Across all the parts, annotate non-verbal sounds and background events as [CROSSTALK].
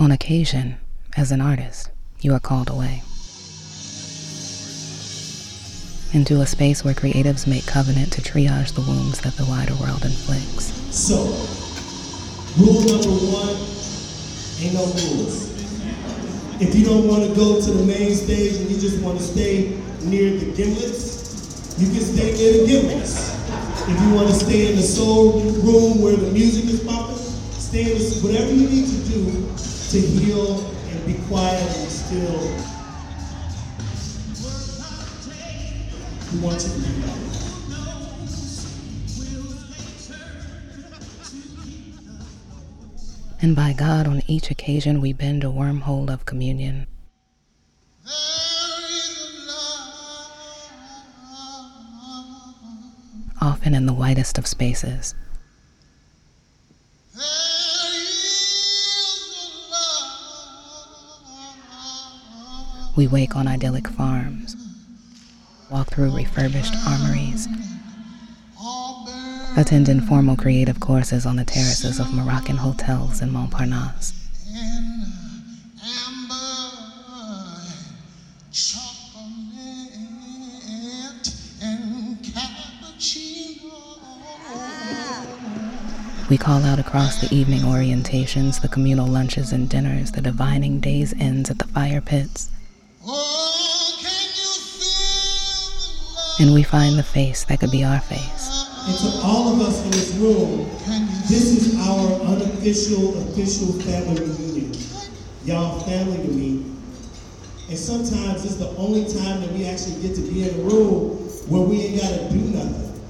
On occasion, as an artist, you are called away into a space where creatives make covenant to triage the wounds that the wider world inflicts. So, rule number one ain't no rules. If you don't want to go to the main stage and you just want to stay near the gimlets, you can stay near the gimlets. If you want to stay in the soul room where the music is popping, stay in the, whatever you need to do to heal and be quiet and still. We want you to do that. And by God, on each occasion, we bend a wormhole of communion. Often in the whitest of spaces. We wake on idyllic farms, walk through refurbished armories, attend informal creative courses on the terraces of Moroccan hotels in Montparnasse. We call out across the evening orientations, the communal lunches and dinners, the divining days ends at the fire pits. And we find the face that could be our face. And to all of us in this room, this is our unofficial, official family reunion. Y'all family to me. And sometimes it's the only time that we actually get to be in a room where we ain't gotta do nothing.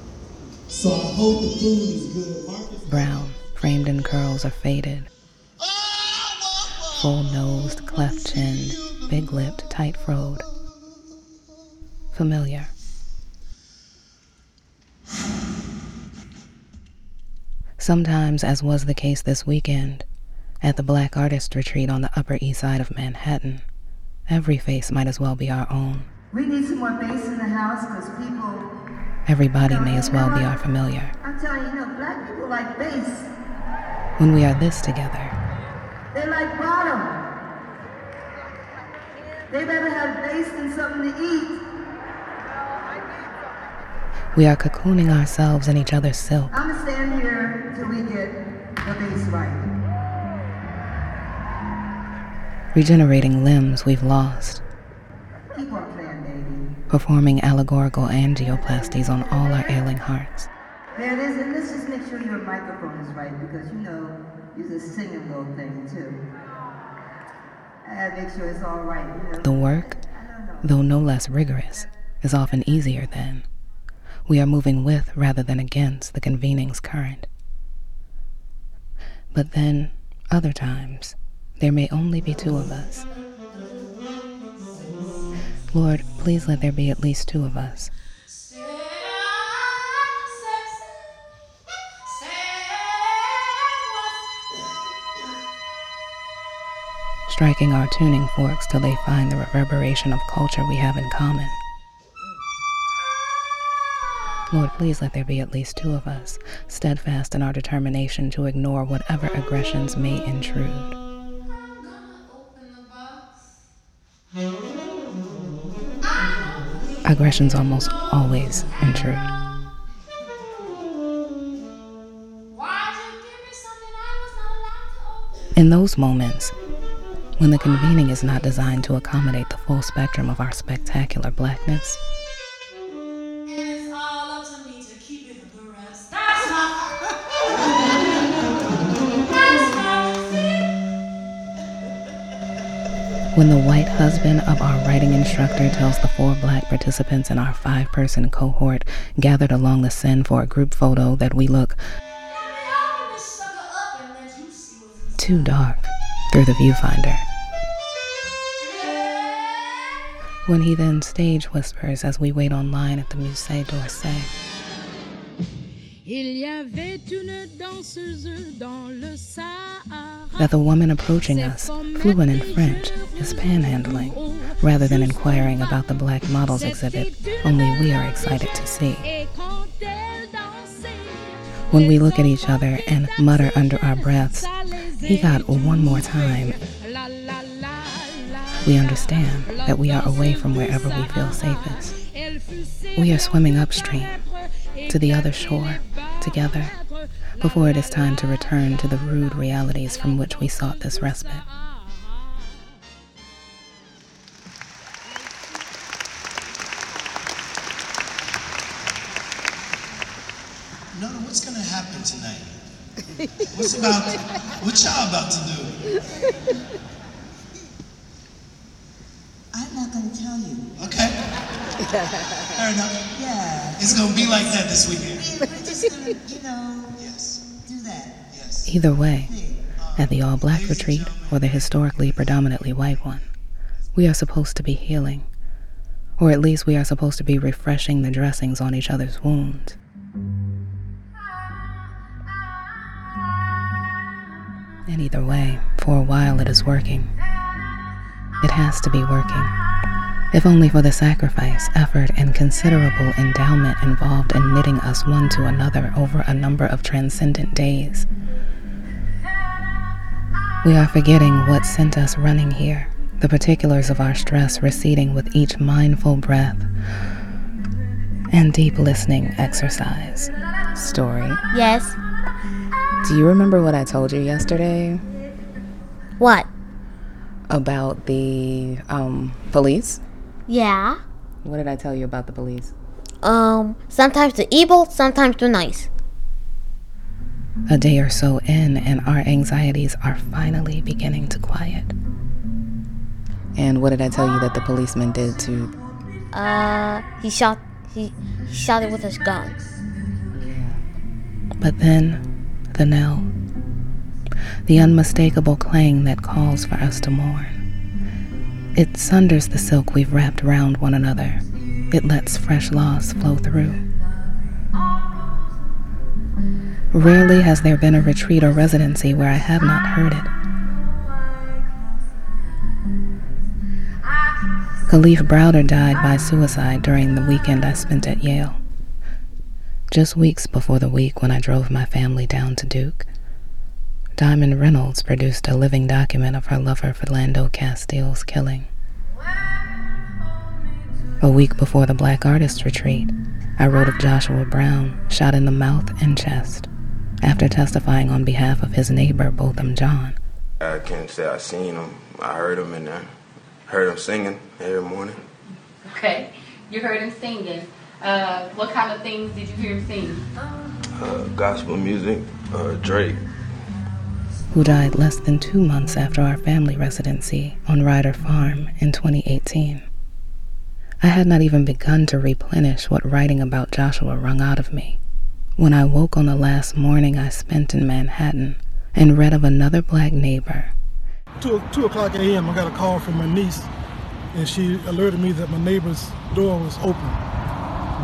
So I hope the food is good. Marcus Brown, framed in curls are faded. Full nosed, cleft chinned, big lipped, tight froed. Familiar. Sometimes, as was the case this weekend, at the Black Artist Retreat on the Upper East Side of Manhattan, every face might as well be our own. We need some more bass in the house because people. Everybody may as well be our familiar. I'm telling you, you know, black people like bass. When we are this together, They like bottom. They rather have bass than something to eat. we are cocooning ourselves in each other's silk. Regenerating limbs we've lost, playing, performing allegorical angioplasties on all our ailing hearts. There it is, and let's just make sure your microphone is right because you know you're a singing little thing too. And make sure it's all right, you know. The work, though no less rigorous, is often easier then. We are moving with rather than against the convening's current. But then, other times, there may only be two of us. Lord, please let there be at least two of us. striking our tuning forks till they find the reverberation of culture we have in common. Lord, please let there be at least two of us, steadfast in our determination to ignore whatever aggressions may intrude. Aggressions almost always intrude. In those moments, when the convening is not designed to accommodate the full spectrum of our spectacular blackness, when the white husband of our writing instructor tells the four black participants in our five person cohort gathered along the Seine for a group photo that we look too dark through the viewfinder. When he then stage whispers as we wait online at the Musée d'Orsay. That the woman approaching us, fluent in French, is panhandling, rather than inquiring about the black models exhibit only we are excited to see. Et quand elle dansait, When we look at each other and mutter under our breaths, he got one more time, we understand that we are away from wherever we feel safest. We are swimming upstream to the other shore together before it is time to return to the rude realities from which we sought this respite. Nona, what's gonna happen tonight? What's about, what y'all about to do? I'm not gonna tell you. Okay? [LAUGHS] Fair enough. Yeah. It's gonna be like that this weekend. [LAUGHS] We- We're just gonna, you know, Yes, do that yes. Either way, at the all black retreat or the historically predominantly white one, we are supposed to be healing. Or at least we are supposed to be refreshing the dressings on each other's wounds. And either way, for a while it is working. It has to be working. If only for the sacrifice, effort, and considerable endowment involved in knitting us one to another over a number of transcendent days. We are forgetting what sent us running here, the particulars of our stress receding with each mindful breath and deep listening exercise. Story. Yes. Do you remember what I told you yesterday What? about the um, police? Yeah. What did I tell you about the police? Um, sometimes they're evil, sometimes they're nice. A day or so in, and our anxieties are finally beginning to quiet. And what did I tell you that the policeman did to Uh, he shot, he, he shot it with his gun. But then, the knell. The unmistakable clang that calls for us to mourn. It sunders the silk we've wrapped round one another. It lets fresh loss flow through. Rarely has there been a retreat or residency where I have not heard it. Kalief Browder died by suicide during the weekend I spent at Yale. Just weeks before the week when I drove my family down to Duke, Diamond Reynolds produced a living document of her lover Philando Castile's killing. A week before the Black Artist Retreat, I wrote of Joshua Brown shot in the mouth and chest after testifying on behalf of his neighbor Botham Jean. I can't say I seen him. I heard him and I heard him singing every morning. Okay, you heard him singing. Uh, what kind of things did you hear him sing? Uh, gospel music, uh, Drake. Who died less than two months after our family residency on Ryder Farm in 2018. I had not even begun to replenish what writing about Joshua wrung out of me when I woke on the last morning I spent in Manhattan and read of another black neighbor Two, 2 o'clock a.m., I got a call from my niece, and she alerted me that my neighbor's door was open.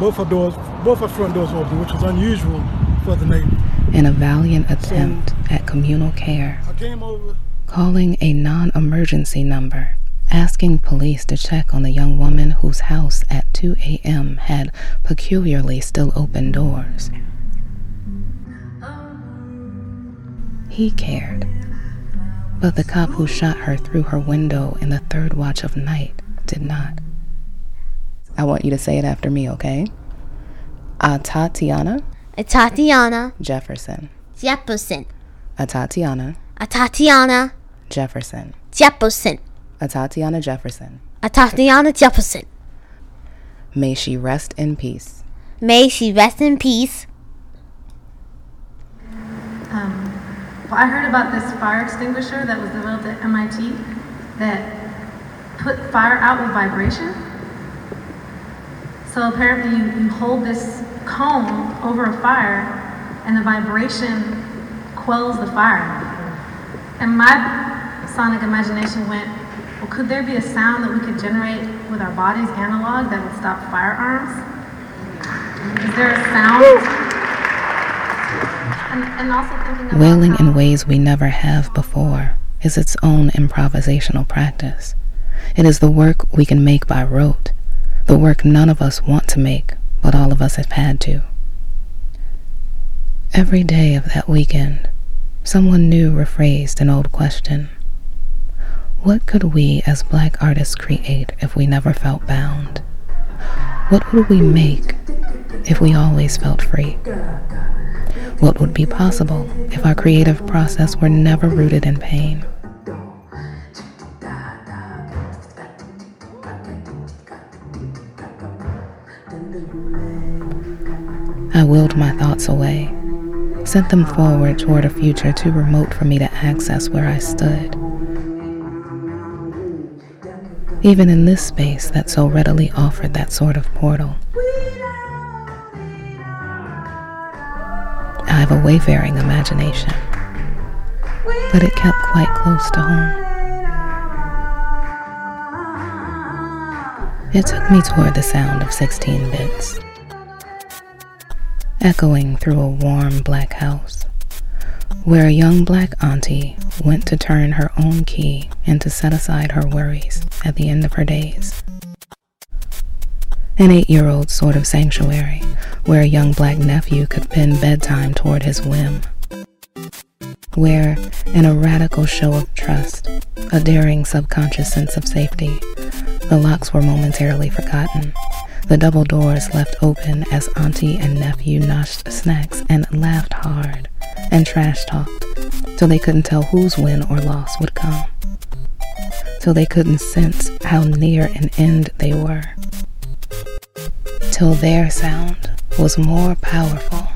Both her doors, both her front doors were open, which was unusual for the neighbor. In a valiant attempt at communal care, I came over, calling a non emergency number, asking police to check on the young woman whose house at 2 a.m. had peculiarly still open doors. He cared. But the cop who shot her through her window in the third watch of night did not. I want you to say it after me, okay? Uh, Tatiana Atatiana Jefferson. Jefferson. Atatiana A Tatiana Jefferson. Jefferson. Atatiana Jefferson. Atatiana Jefferson. May she rest in peace. May she rest in peace. Um, well, I heard about this fire extinguisher that was developed at MIT that put fire out with vibration. So apparently, you, you hold this comb over a fire, and the vibration quells the fire. And my sonic imagination went, well, could there be a sound that we could generate with our bodies analog that would stop firearms? Is there a sound? And, and also thinking about Wailing in ways we never have before is its own improvisational practice. It is the work we can make by rote, the work none of us want to make, but all of us have had to. Every day of that weekend, someone new rephrased an old question. What could we as black artists create if we never felt bound? What would we make if we always felt free? What would be possible if our creative process were never rooted in pain? I willed my thoughts away, sent them forward toward a future too remote for me to access where I stood. Even in this space that so readily offered that sort of portal. I have a wayfaring imagination, but it kept quite close to home. It took me toward the sound of 16 bits echoing through a warm black house, where a young black auntie went to turn her own key and to set aside her worries at the end of her days. An eight year old sort of sanctuary where a young black nephew could pin bedtime toward his whim. Where, in a radical show of trust, a daring subconscious sense of safety, the locks were momentarily forgotten the double doors left open as auntie and nephew noshed snacks and laughed hard and trash talked till they couldn't tell whose win or loss would come. Till they couldn't sense how near an end they were. Till their sound was more powerful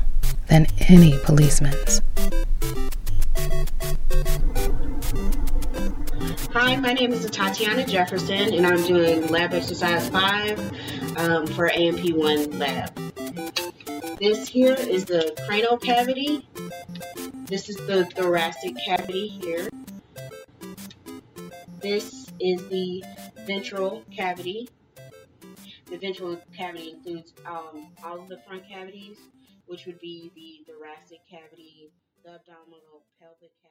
than any policeman's. Hi, my name is Tatiana Jefferson, and I'm doing lab exercise 5 um, for AMP1 lab. This here is the cranial cavity. This is the thoracic cavity here. This is the ventral cavity. The ventral cavity includes um, all of the front cavities, which would be the thoracic cavity, the abdominal pelvic cavity,